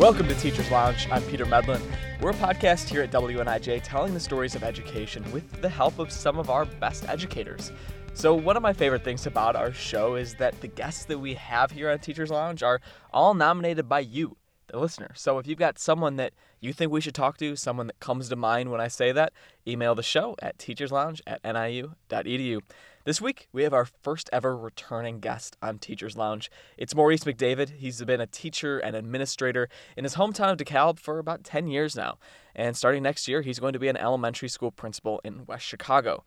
Welcome to Teachers Lounge. I'm Peter Medlin. We're a podcast here at WNIJ telling the stories of education with the help of some of our best educators. So, one of my favorite things about our show is that the guests that we have here on Teachers Lounge are all nominated by you, the listener. So, if you've got someone that you think we should talk to, someone that comes to mind when I say that, email the show at teacherslounge at niu.edu. This week, we have our first ever returning guest on Teachers Lounge. It's Maurice McDavid. He's been a teacher and administrator in his hometown of DeKalb for about 10 years now. And starting next year, he's going to be an elementary school principal in West Chicago.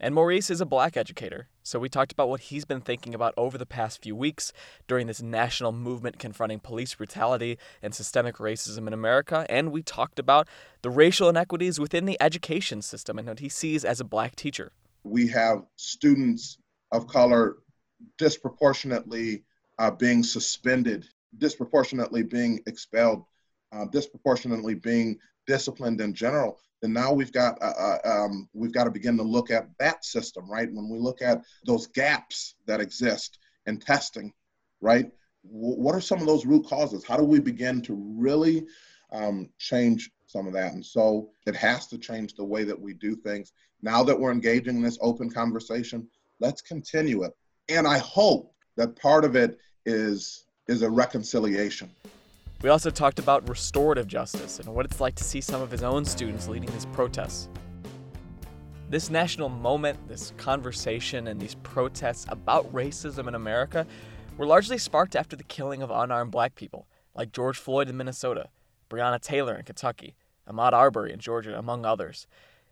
And Maurice is a black educator, so we talked about what he's been thinking about over the past few weeks during this national movement confronting police brutality and systemic racism in America, and we talked about the racial inequities within the education system and what he sees as a black teacher we have students of color disproportionately uh, being suspended, disproportionately being expelled, uh, disproportionately being disciplined in general, then now we've got uh, uh um, we've got to begin to look at that system, right? When we look at those gaps that exist in testing, right? W- what are some of those root causes? How do we begin to really um, change some of that. And so it has to change the way that we do things. Now that we're engaging in this open conversation, let's continue it. And I hope that part of it is is a reconciliation. We also talked about restorative justice and what it's like to see some of his own students leading these protests. This national moment, this conversation, and these protests about racism in America were largely sparked after the killing of unarmed black people, like George Floyd in Minnesota, Breonna Taylor in Kentucky, Ahmaud Arbery in Georgia, among others.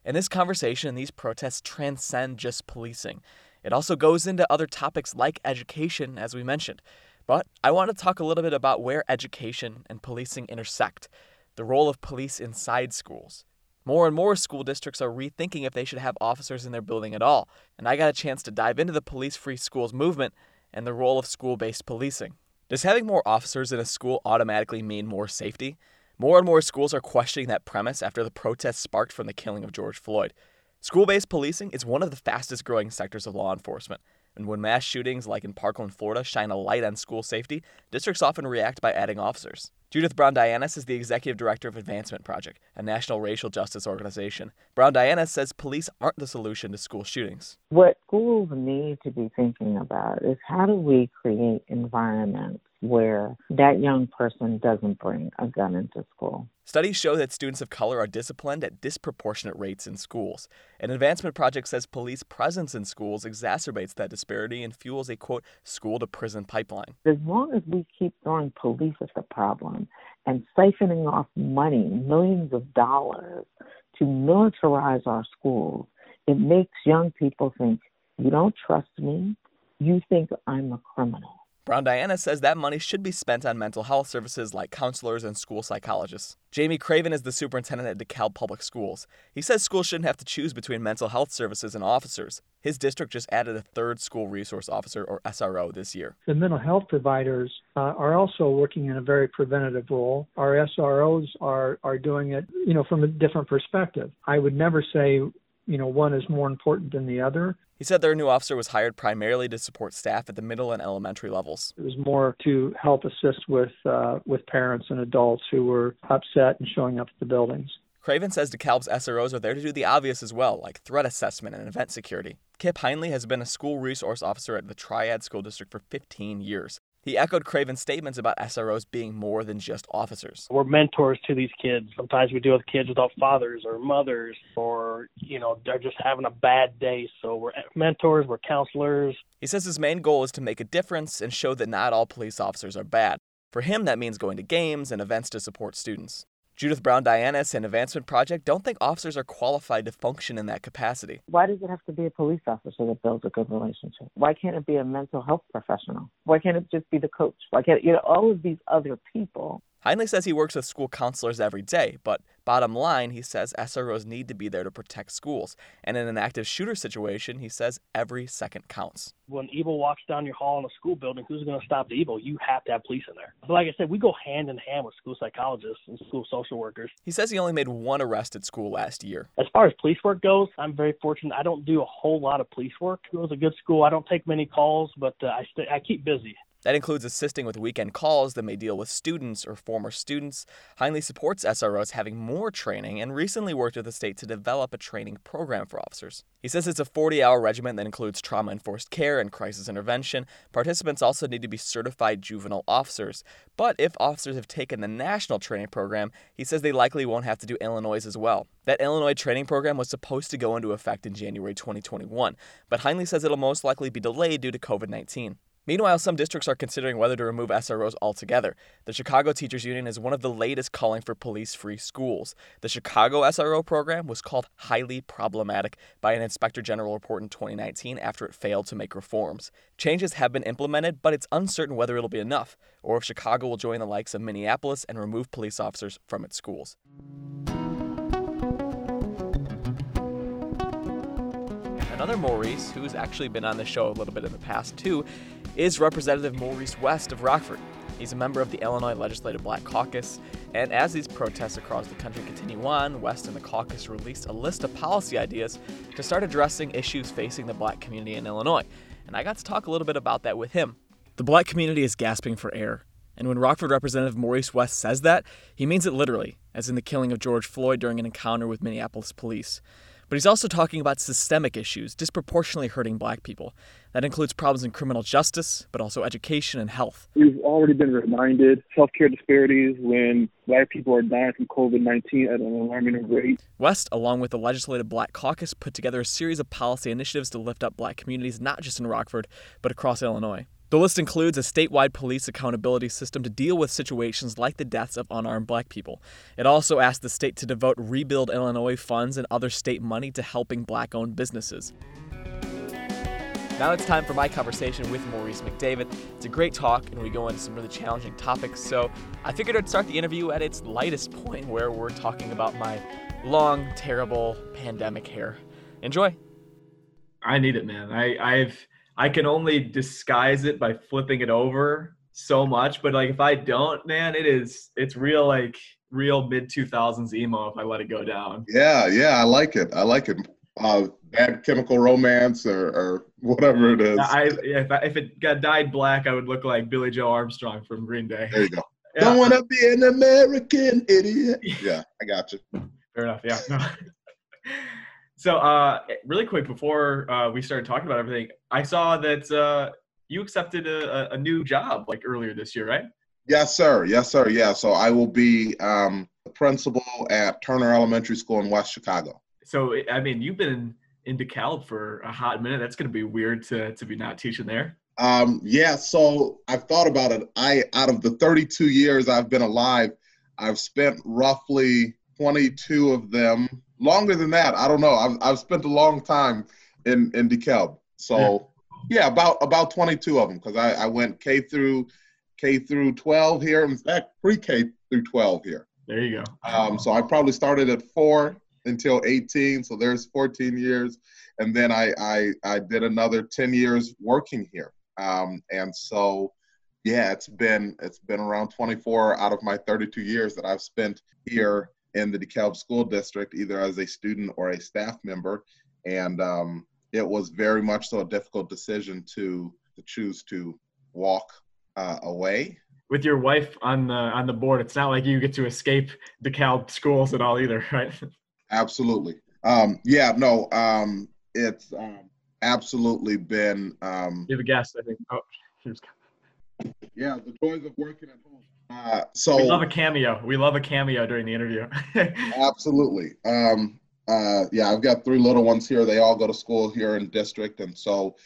And this conversation and these protests transcend just policing. It also goes into other topics like education, as we mentioned. But I want to talk a little bit about where education and policing intersect, the role of police inside schools. More and more school districts are rethinking if they should have officers in their building at all, and I got a chance to dive into the police free schools movement and the role of school based policing. Does having more officers in a school automatically mean more safety? More and more schools are questioning that premise after the protests sparked from the killing of George Floyd. School based policing is one of the fastest growing sectors of law enforcement. And when mass shootings like in Parkland, Florida, shine a light on school safety, districts often react by adding officers. Judith Browne Dianis is the executive director of Advancement Project, a national racial justice organization. Brown Dianis says police aren't the solution to school shootings. What schools need to be thinking about is how do we create environments where that young person doesn't bring a gun into school. Studies show that students of color are disciplined at disproportionate rates in schools. An advancement project says police presence in schools exacerbates that disparity and fuels a quote school to prison pipeline. As long as we keep throwing police at the problem and siphoning off money, millions of dollars, to militarize our schools, it makes young people think, you don't trust me, you think I'm a criminal. Browne Dianis says that money should be spent on mental health services like counselors and school psychologists. Jamie Craven is the superintendent at DeKalb Public Schools. He says schools shouldn't have to choose between mental health services and officers. His district just added a third school resource officer, or SRO, this year. The mental health providers uh, are also working in a very preventative role. Our SROs are, are doing it, you know, from a different perspective. I would never say you know one is more important than the other. He said their new officer was hired primarily to support staff at the middle and elementary levels. It was more to help assist with uh, with parents and adults who were upset and showing up at the buildings. Craven says DeKalb's SROs are there to do the obvious as well, like threat assessment and event security. Kip Heinle has been a school resource officer at the Triad School District for 15 years. He echoed Craven's statements about SROs being more than just officers. We're mentors to these kids. Sometimes we deal with kids without fathers or mothers, or, you know, they're just having a bad day. So we're mentors, we're counselors. He says his main goal is to make a difference and show that not all police officers are bad. For him, that means going to games and events to support students. Judith Browne Dianis and Advancement Project don't think officers are qualified to function in that capacity. Why does it have to be a police officer that builds a good relationship? Why can't it be a mental health professional? Why can't it just be the coach? Why can't you know all of these other people Heinle says he works with school counselors every day, but bottom line, he says SROs need to be there to protect schools. And in an active shooter situation, he says every second counts. When evil walks down your hall in a school building, who's going to stop the evil? You have to have police in there. But like I said, we go hand in hand with school psychologists and school social workers. He says he only made one arrest at school last year. As far as police work goes, I'm very fortunate. I don't do a whole lot of police work. It was a good school. I don't take many calls, but uh, I, st- I keep busy. That includes assisting with weekend calls that may deal with students or former students. Heinle supports SROs having more training and recently worked with the state to develop a training program for officers. He says it's a 40 hour regimen that includes trauma informed care and crisis intervention. Participants also need to be certified juvenile officers. But if officers have taken the national training program, he says they likely won't have to do Illinois as well. That Illinois training program was supposed to go into effect in January 2021, but Heinle says it'll most likely be delayed due to COVID 19. Meanwhile, some districts are considering whether to remove SROs altogether. The Chicago Teachers Union is one of the latest calling for police free schools. The Chicago SRO program was called highly problematic by an Inspector General report in 2019 after it failed to make reforms. Changes have been implemented, but it's uncertain whether it'll be enough, or if Chicago will join the likes of Minneapolis and remove police officers from its schools. Another Maurice, who's actually been on the show a little bit in the past too, is Representative Maurice West of Rockford. He's a member of the Illinois Legislative Black Caucus, and as these protests across the country continue on, West and the caucus released a list of policy ideas to start addressing issues facing the black community in Illinois. And I got to talk a little bit about that with him. The black community is gasping for air, and when Rockford Representative Maurice West says that, he means it literally, as in the killing of George Floyd during an encounter with Minneapolis police. But he's also talking about systemic issues disproportionately hurting black people. That includes problems in criminal justice, but also education and health. We've already been reminded healthcare disparities when black people are dying from COVID 19 at an alarming rate. West, along with the Legislative Black Caucus, put together a series of policy initiatives to lift up black communities not just in Rockford, but across Illinois. The list includes a statewide police accountability system to deal with situations like the deaths of unarmed black people. It also asked the state to devote Rebuild Illinois funds and other state money to helping black owned businesses. Now it's time for my conversation with Maurice McDavid. It's a great talk, and we go into some really challenging topics. So I figured I'd start the interview at its lightest point, where we're talking about my long, terrible pandemic hair. Enjoy. I need it, man. I, I've I can only disguise it by flipping it over so much. But like if I don't, man, it is it's real like real mid two thousands emo if I let it go down. Yeah, yeah, I like it. I like it. Uh, bad chemical romance or, or whatever it is. I, if, I, if it got dyed black, I would look like Billie Joe Armstrong from Green Day. There you go. Yeah. Don't want to be an American idiot. Yeah, I got you. Fair enough. Yeah. No. So, uh, really quick before uh, we started talking about everything, I saw that uh, you accepted a, a, new job like earlier this year, right? Yes, sir. Yes, sir. Yeah. So I will be um, the principal at Turner Elementary School in West Chicago. So, I mean, you've been in, DeKalb for a hot minute. That's going to be weird to to be not teaching there. Um, yeah. So I've thought about it. I out of the 32 years I've been alive, I've spent roughly 22 of them longer than that. I don't know. I've, I've spent a long time in in DeKalb. So yeah, yeah about about 22 of them because I, I went K through K through 12 here. In fact, pre-K through 12 here. There you go. Um, so I probably started at four until 18. So there's 14 years, and then I I, I did another 10 years working here. Um, and so yeah, it's been it's been around 24 out of my 32 years that I've spent here in the DeKalb School District, either as a student or a staff member. And um, it was very much so a difficult decision to, to choose to walk uh, away. With your wife on the on the board, it's not like you get to escape DeKalb schools at all either, right? Absolutely. Um, yeah, no, um, it's um, absolutely been. Um, you have a guest, I think. Oh, here's. Yeah, the joys of working at home. Uh, so we love a cameo. We love a cameo during the interview. absolutely. Um, uh, yeah, I've got three little ones here. They all go to school here in district, and so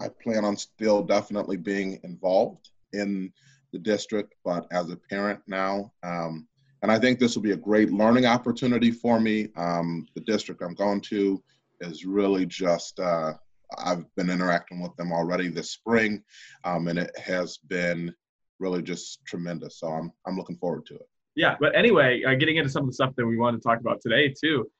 I plan on still definitely being involved in the district, but as a parent now. Um, and I think this will be a great learning opportunity for me. Um, the district I'm going to is really just, uh, I've been interacting with them already this spring, um, and it has been really just tremendous. So I'm I'm looking forward to it. Yeah, but anyway, uh, getting into some of the stuff that we wanted to talk about today too,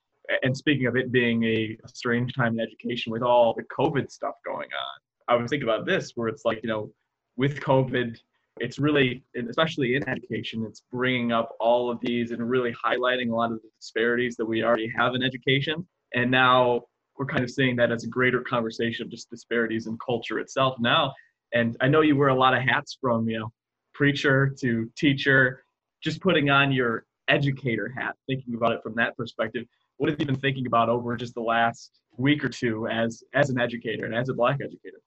and speaking of it being a, a strange time in education with all the COVID stuff going on, I was thinking about this where it's like you know, with COVID, it's really, especially in education, it's bringing up all of these and really highlighting a lot of the disparities that we already have in education, and now we're kind of seeing that as a greater conversation of just disparities in culture itself now And I know you wear a lot of hats from, you know, preacher to teacher, just putting on your educator hat, thinking about it from that perspective. What have you been thinking about over just the last week or two as as an educator and as a black educator?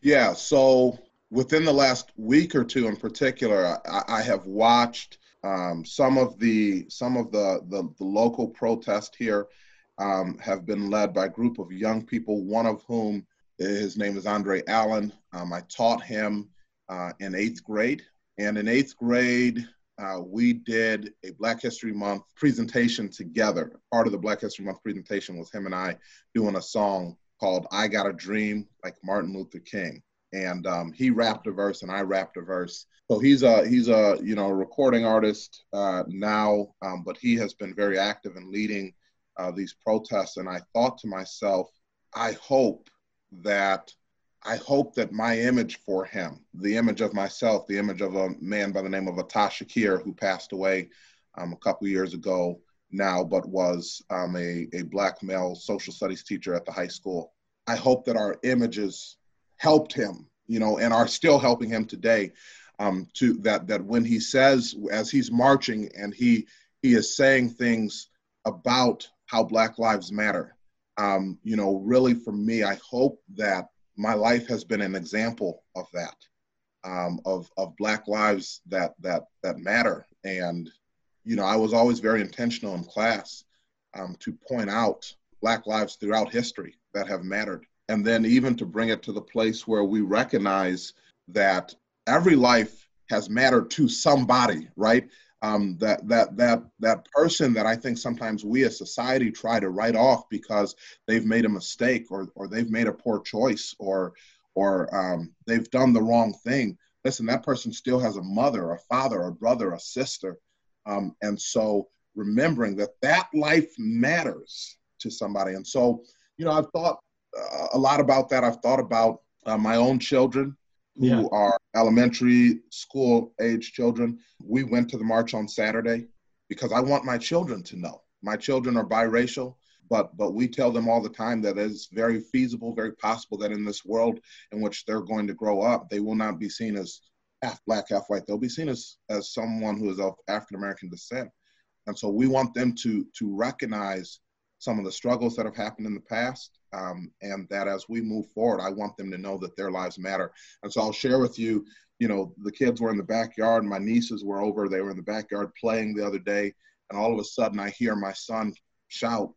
Yeah, so within the last week or two in particular, I, I have watched um, some of the some of the the, the local protest here um, have been led by a group of young people. One of whom his name is Andre Allen. Um, I taught him uh, in eighth grade, and in eighth grade. Uh, we did a Black History Month presentation together. Part of the Black History Month presentation was him and I doing a song called I Got a Dream, like Martin Luther King and um, he rapped a verse and I rapped a verse. So he's a he's a you know recording artist uh, now, um, but he has been very active in leading uh, these protests. And I thought to myself, I hope that I hope that my image for him, the image of myself, the image of a man by the name of Ata Shakir, who passed away um, a couple years ago now, but was um, a, a black male social studies teacher at the high school. I hope that our images helped him, you know, and are still helping him today. Um, to that that when he says as he's marching and he he is saying things about how Black Lives Matter. Um, you know, really for me, I hope that my life has been an example of that, um, of of Black lives that that that matter. And you know, I was always very intentional in class um, to point out Black lives throughout history that have mattered and then even to bring it to the place where we recognize that every life has mattered to somebody right um, that that that that person that I think sometimes we as society try to write off because they've made a mistake or or they've made a poor choice or or um, they've done the wrong thing. Listen, that person still has a mother, a father, a brother, a sister, um, and so remembering that that life matters to somebody. And so, you know, I've thought a lot about that. I've thought about uh, my own children who yeah. are elementary school age children. We went to the march on Saturday because I want my children to know. My children are biracial, but but we tell them all the time that it's very feasible, very possible that in this world in which they're going to grow up, they will not be seen as half black, half white. They'll be seen as as someone who is of African American descent. And so we want them to to recognize some of the struggles that have happened in the past um, and that as we move forward, I want them to know that their lives matter. And so I'll share with you, you know, the kids were in the backyard, my nieces were over, they were in the backyard playing the other day, and all of a sudden I hear my son shout,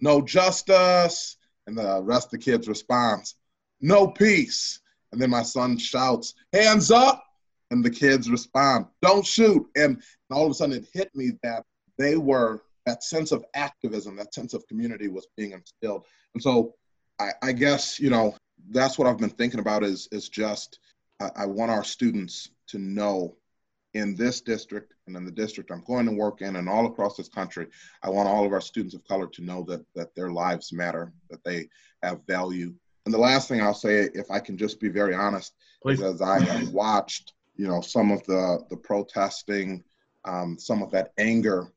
No justice! And the rest of the kids responds, No peace! And then my son shouts, Hands up! And the kids respond, Don't shoot! And all of a sudden it hit me that they were that sense of activism, that sense of community was being instilled. And so I, I guess, you know, that's what I've been thinking about is, is just, I, I want our students to know in this district and in the district I'm going to work in and all across this country, I want all of our students of color to know that, that their lives matter, that they have value. And the last thing I'll say, if I can just be very honest, Please. is as I have watched, you know, some of the, the protesting, um, some of that anger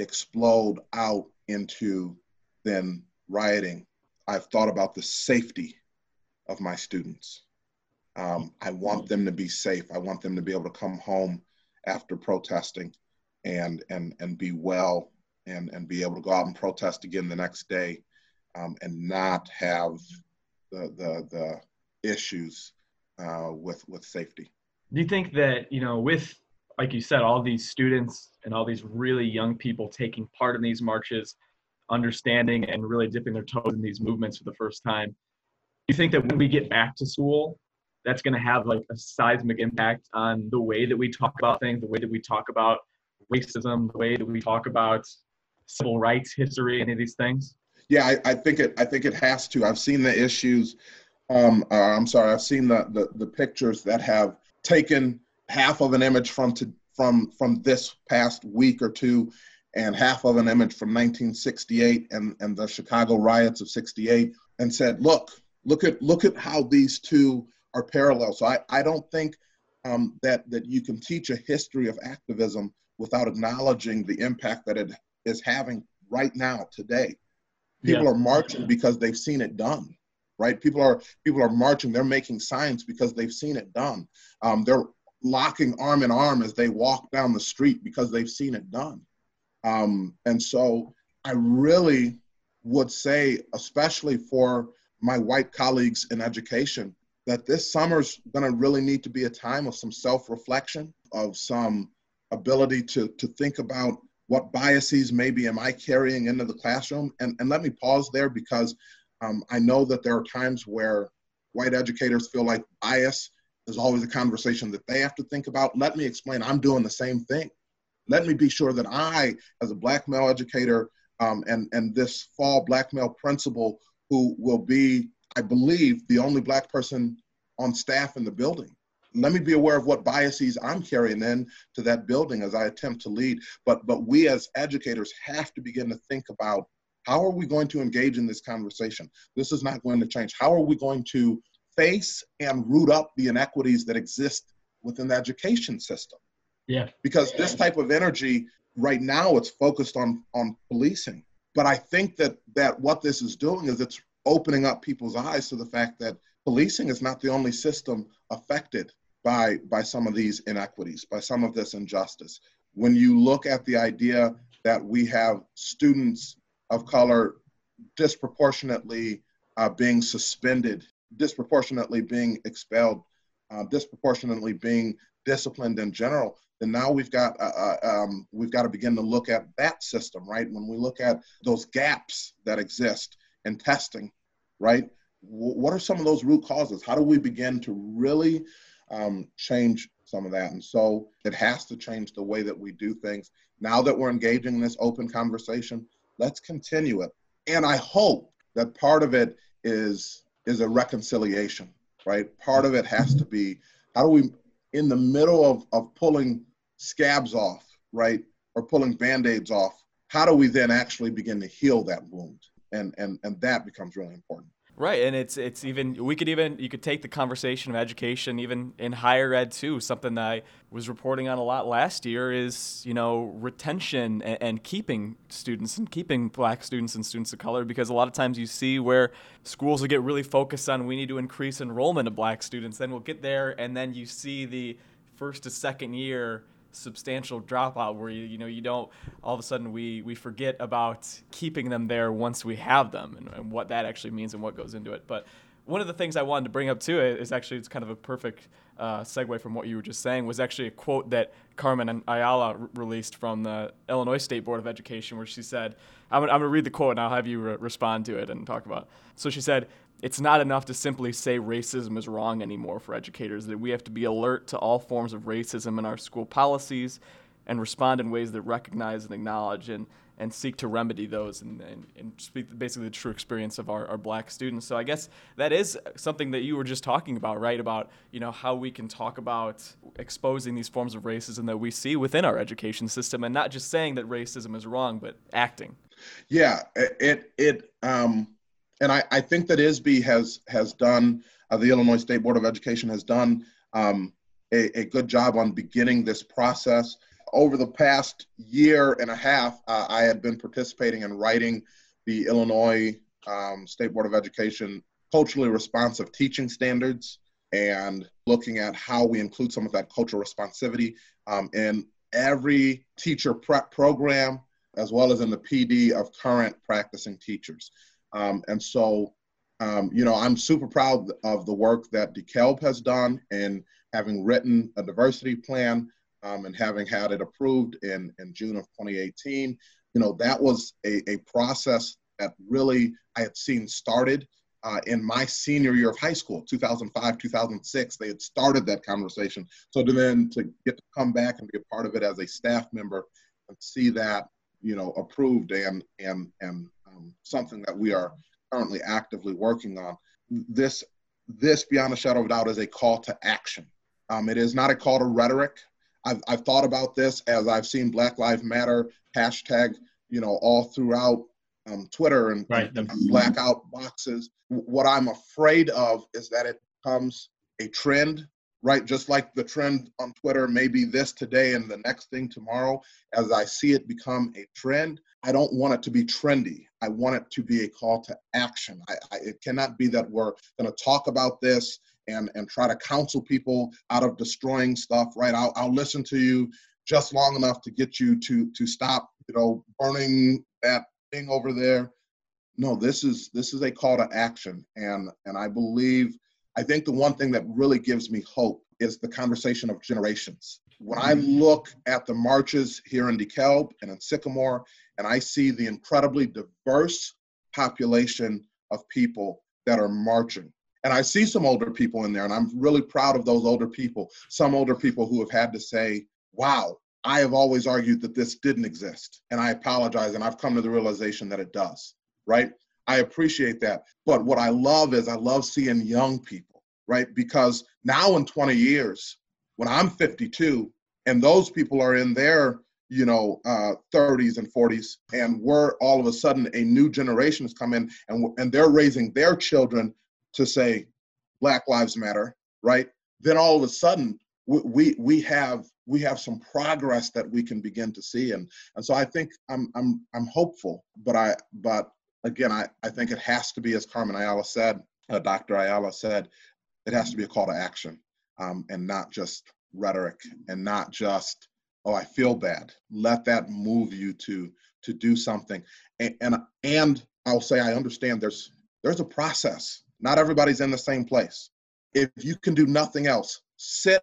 explode out into then rioting, I've thought about the safety of my students. Um, I want them to be safe. I want them to be able to come home after protesting and and and be well and and be able to go out and protest again the next day um, and not have the the, the issues uh, with with safety. Do you think that you know with like you said, all these students and all these really young people taking part in these marches, understanding and really dipping their toes in these movements for the first time. Do you think that when we get back to school, that's going to have like a seismic impact on the way that we talk about things, the way that we talk about racism, the way that we talk about civil rights history, any of these things? Yeah, I, I think it. I think it has to. I've seen the issues. Um, uh, I'm sorry. I've seen the, the the pictures that have taken half of an image from to, from from this past week or two and half of an image from 1968 and, and the Chicago riots of 68 and said, look, look at look at how these two are parallel. So I, I don't think um, that that you can teach a history of activism without acknowledging the impact that it is having right now today. People yeah. are marching because they've seen it done, right? People are people are marching. They're making signs because they've seen it done. Um, they're locking arm in arm as they walk down the street because they've seen it done. Um, and so I really would say, especially for my white colleagues in education, that this summer's going to really need to be a time of some self-reflection, of some ability to to think about what biases maybe am I carrying into the classroom. And and let me pause there because um, I know that there are times where white educators feel like bias is always a conversation that they have to think about. Let me explain. I'm doing the same thing. Let me be sure that I, as a black male educator, um, and and this fall black male principal who will be, I believe, the only black person on staff in the building. Let me be aware of what biases I'm carrying in to that building as I attempt to lead. But but we as educators have to begin to think about how are we going to engage in this conversation? This is not going to change. How are we going to face and root up the inequities that exist within the education system? Yeah. Because this type of energy right now it's focused on on policing. But I think that that what this is doing is it's opening up people's eyes to the fact that policing is not the only system affected by by some of these inequities, by some of this injustice. When you look at the idea that we have students of color disproportionately uh, being suspended, disproportionately being expelled, uh, disproportionately being disciplined in general, then now we've got uh, uh um, we've got to begin to look at that system, right? When we look at those gaps that exist in testing, right? What are some of those root causes? How do we begin to really um, change some of that? And so it has to change the way that we do things. Now that we're engaging in this open conversation, Let's continue it. And I hope that part of it is is a reconciliation, right? Part of it has to be how do we in the middle of, of pulling scabs off, right? Or pulling band-aids off, how do we then actually begin to heal that wound? And and and that becomes really important. Right, and it's it's even we could even you could take the conversation of education even in higher ed too. Something that I was reporting on a lot last year is you know retention and, and, keeping students and keeping black students and students of color because a lot of times you see where schools will get really focused on we need to increase enrollment of black students. Then we'll get there and then you see the first to second year substantial dropout where you you know you don't all of a sudden we we forget about keeping them there once we have them and, and what that actually means and what goes into it but one of the things I wanted to bring up too is actually it's kind of a perfect uh, segue from what you were just saying was actually a quote that Carmen Ayala released from the Illinois State Board of Education where she said I'm, I'm going to read the quote and I'll have you re- respond to it and talk about it. so she said it's not enough to simply say racism is wrong anymore for educators, that we have to be alert to all forms of racism in our school policies and respond in ways that recognize and acknowledge and, and seek to remedy those and, and, and speak basically the true experience of our, our black students. So I guess that is something that you were just talking about, right? About, you know, how we can talk about exposing these forms of racism that we see within our education system and not just saying that racism is wrong, but acting. Yeah, it, it, um, and I, I think that ISBE has has done uh, the Illinois State Board of Education has done um, a, a, good job on beginning this process. Over the past year and a half, uh, I had been participating in writing the Illinois um, State Board of Education culturally responsive teaching standards and looking at how we include some of that cultural responsivity um, in every teacher prep program as well as in the PD of current practicing teachers. Um, and so, um, you know, I'm super proud of the work that DeKalb has done in having written a diversity plan um, and having had it approved in, in June of 2018. You know, that was a, a process that really I had seen started uh, in my senior year of high school, 2005, 2006. They had started that conversation. So to then to get to come back and be a part of it as a staff member and see that, you know, approved and and and um, something that we are currently actively working on. This, this beyond a shadow of a doubt, is a call to action. Um, it is not a call to rhetoric. I've, I've thought about this as I've seen Black Lives Matter hashtag, you know, all throughout um, Twitter and, right. and blackout boxes. What I'm afraid of is that it becomes a trend, right? Just like the trend on Twitter may be this today and the next thing tomorrow. As I see it become a trend, I don't want it to be trendy. I want it to be a call to action. I, I, it cannot be that we're going to talk about this and, and try to counsel people out of destroying stuff, right? I'll, I'll listen to you just long enough to get you to to stop, you know, burning that thing over there. No, this is this is a call to action, and and I believe I think the one thing that really gives me hope is the conversation of generations. When I mm-hmm. look at the marches here in DeKalb and in Sycamore, and I see the incredibly diverse population of people that are marching, and I see some older people in there, and I'm really proud of those older people. Some older people who have had to say, wow, I have always argued that this didn't exist, and I apologize, and I've come to the realization that it does, right? I appreciate that. But what I love is I love seeing young people, right? Because now in 20 years, when I'm 52 and those people are in their you know uh, 30s and 40s and we're all of a sudden a new generation has come in and and they're raising their children to say black lives matter right? Then all of a sudden we, we we have we have some progress that we can begin to see and and so i think i'm i'm i'm hopeful but i but again i i think it has to be as carmen ayala said uh, dr ayala said it has to be a call to action um, and not just rhetoric and not just oh i feel bad. Let that move you to to do something. And and, and i'll say i understand there's there's a process. Not everybody's in the same place. If you can do nothing else sit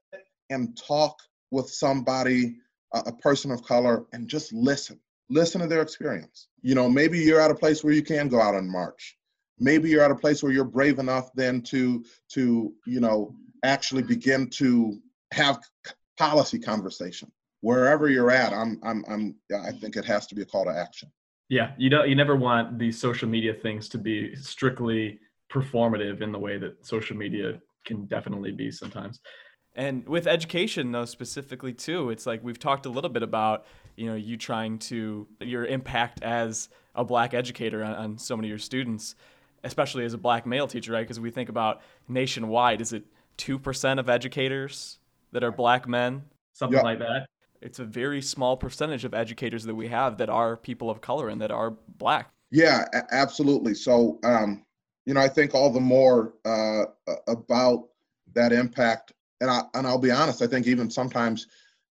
and talk with somebody a, a person of color and just listen. Listen to their experience. You know maybe you're at a place where you can go out and march. Maybe you're at a place where you're brave enough then to to you know actually begin to have policy conversation wherever you're at i'm i'm i'm i think it has to be a call to action. Yeah you don't you never want these social media things to be strictly performative in the way that social media can definitely be sometimes. And with education though specifically too it's like we've talked a little bit about you know you trying to your impact as a black educator on, on so many of your students especially as a black male teacher right? Because we think about nationwide is it 2% of educators that are black men, something like that. It's a very small percentage of educators that we have that are people of color and that are black. Yeah, absolutely. So, um, you know, I think all the more uh, about that impact, and I and I'll be honest, I think even sometimes,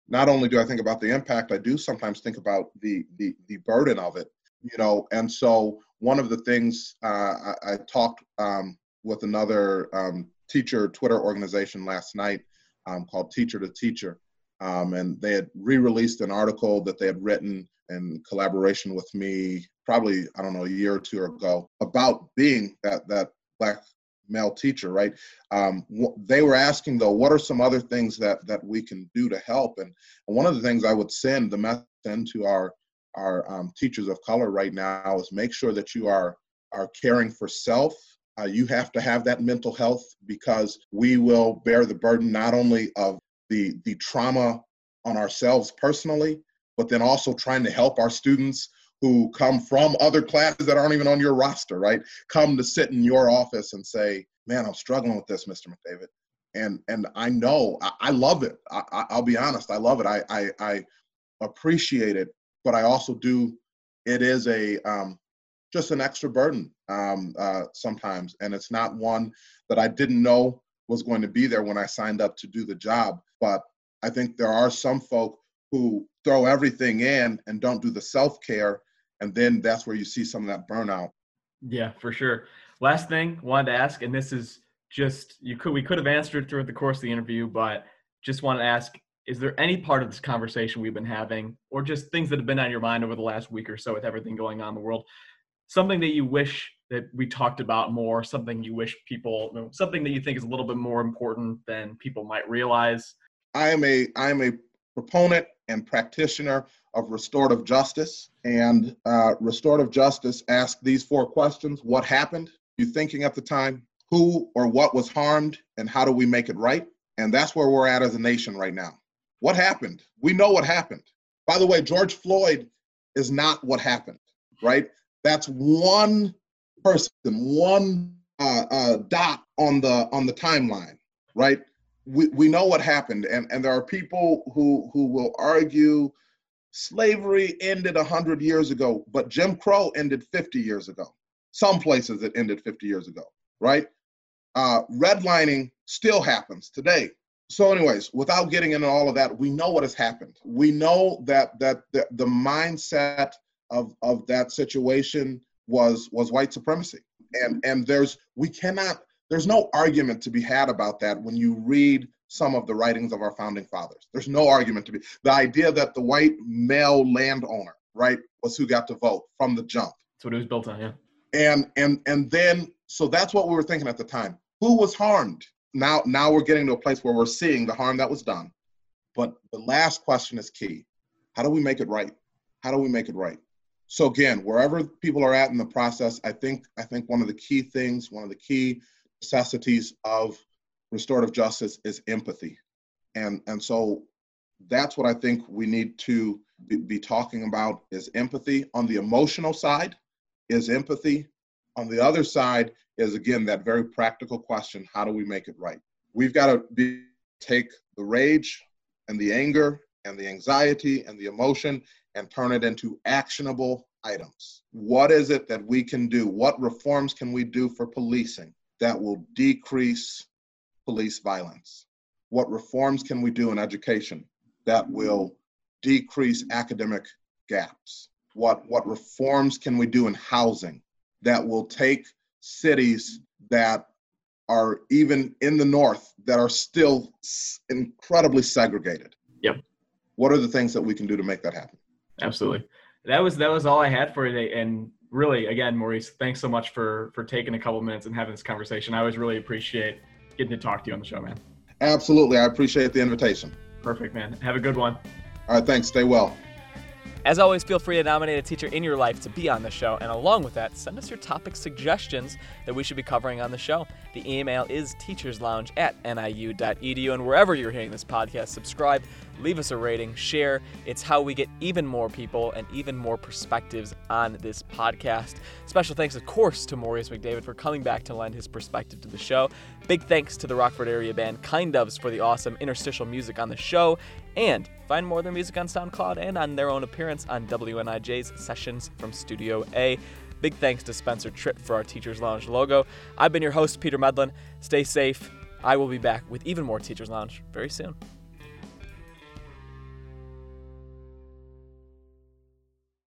not only do I think about the impact, I do sometimes think about the the the burden of it. You know, and so one of the things uh, I, I, talked um, with another um, teacher Twitter organization last night um, called Teacher to Teacher. Um, and they had re-released an article that they had written in collaboration with me probably i don't know a year or two ago about being that that black male teacher right? Um, they were asking though what are some other things that that we can do to help? And, and one of the things i would send the message to our our um, teachers of color right now is make sure that you are are caring for self. Uh, you have to have that mental health because we will bear the burden not only of the the trauma on ourselves personally, but then also trying to help our students who come from other classes that aren't even on your roster, right? Come to sit in your office and say, "Man, I'm struggling with this, Mr. McDavid," and and I know I, I love it. I, will be honest, I love it. I, I I appreciate it, but I also do. It is a um, just an extra burden um, uh, sometimes. And it's not one that I didn't know was going to be there when I signed up to do the job. But I think there are some folk who throw everything in and don't do the self care. And then that's where you see some of that burnout. Yeah, for sure. Last thing wanted to ask, and this is just you could we could have answered throughout the course of the interview, but just want to ask is there any part of this conversation we've been having or just things that have been on your mind over the last week or so with everything going on in the world something that you wish that we talked about more, something you wish people, something that you think is a little bit more important than people might realize? I am a I am a proponent and practitioner of restorative justice. And uh, restorative justice asks these four questions: What happened? You thinking at the time? Who or what was harmed, and how do we make it right? And that's where we're at as a nation right now. What happened? We know what happened. By the way, George Floyd is not what happened, right? That's one person, one uh, uh, dot on the on the timeline, right? We, we know what happened, and, and there are people who who will argue Slavery ended 100 years ago, but Jim Crow ended 50 years ago. Some places it ended 50 years ago, right? Uh, redlining still happens today. So, anyways, without getting into all of that, we know what has happened. We know that that the, the mindset of of that situation was was white supremacy, and mm-hmm. and there's we cannot there's no argument to be had about that when you read some of the writings of our founding fathers. There's no argument to be the idea that the white male landowner, right, was who got to vote from the jump. That's what it was built on, yeah. And and and then so that's what we were thinking at the time. Who was harmed? Now now we're getting to a place where we're seeing the harm that was done. But the last question is key. How do we make it right? How do we make it right? So again, wherever people are at in the process, I think I think one of the key things, one of the key necessities of restorative justice is empathy. And, and so that's what I think we need to be, talking about is empathy. On the emotional side is empathy. On the other side is again that very practical question, how do we make it right? We've got to be, take the rage and the anger and the anxiety and the emotion and turn it into actionable items. What is it that we can do? What reforms can we do for policing that will decrease police violence? What reforms can we do in education that will decrease academic gaps? What, what reforms can we do in housing that will take cities that are even in the north that are still incredibly segregated? Yep. What are the things that we can do to make that happen? Absolutely. That was that was all I had for today. And really, again, Maurice, thanks so much for for taking a couple minutes and having this conversation. I always really appreciate getting to talk to you on the show, man. Absolutely. I appreciate the invitation. Perfect, man. Have a good one. All right. Thanks. Stay well. As always, feel free to nominate a teacher in your life to be on the show, and along with that, send us your topic suggestions that we should be covering on the show. The email is teacherslounge at niu.edu, and wherever you're hearing this podcast, subscribe, leave us a rating, share. It's how we get even more people and even more perspectives on this podcast. Special thanks, of course, to Maurice McDavid for coming back to lend his perspective to the show. Big thanks to the Rockford area band Kind Doves for the awesome interstitial music on the show. And find more of their music on SoundCloud and on their own appearance on WNIJ's Sessions from Studio A. Big thanks to Spencer Tripp for our Teachers Lounge logo. I've been your host, Peter Medlin. Stay safe. I will be back with even more Teachers Lounge very soon.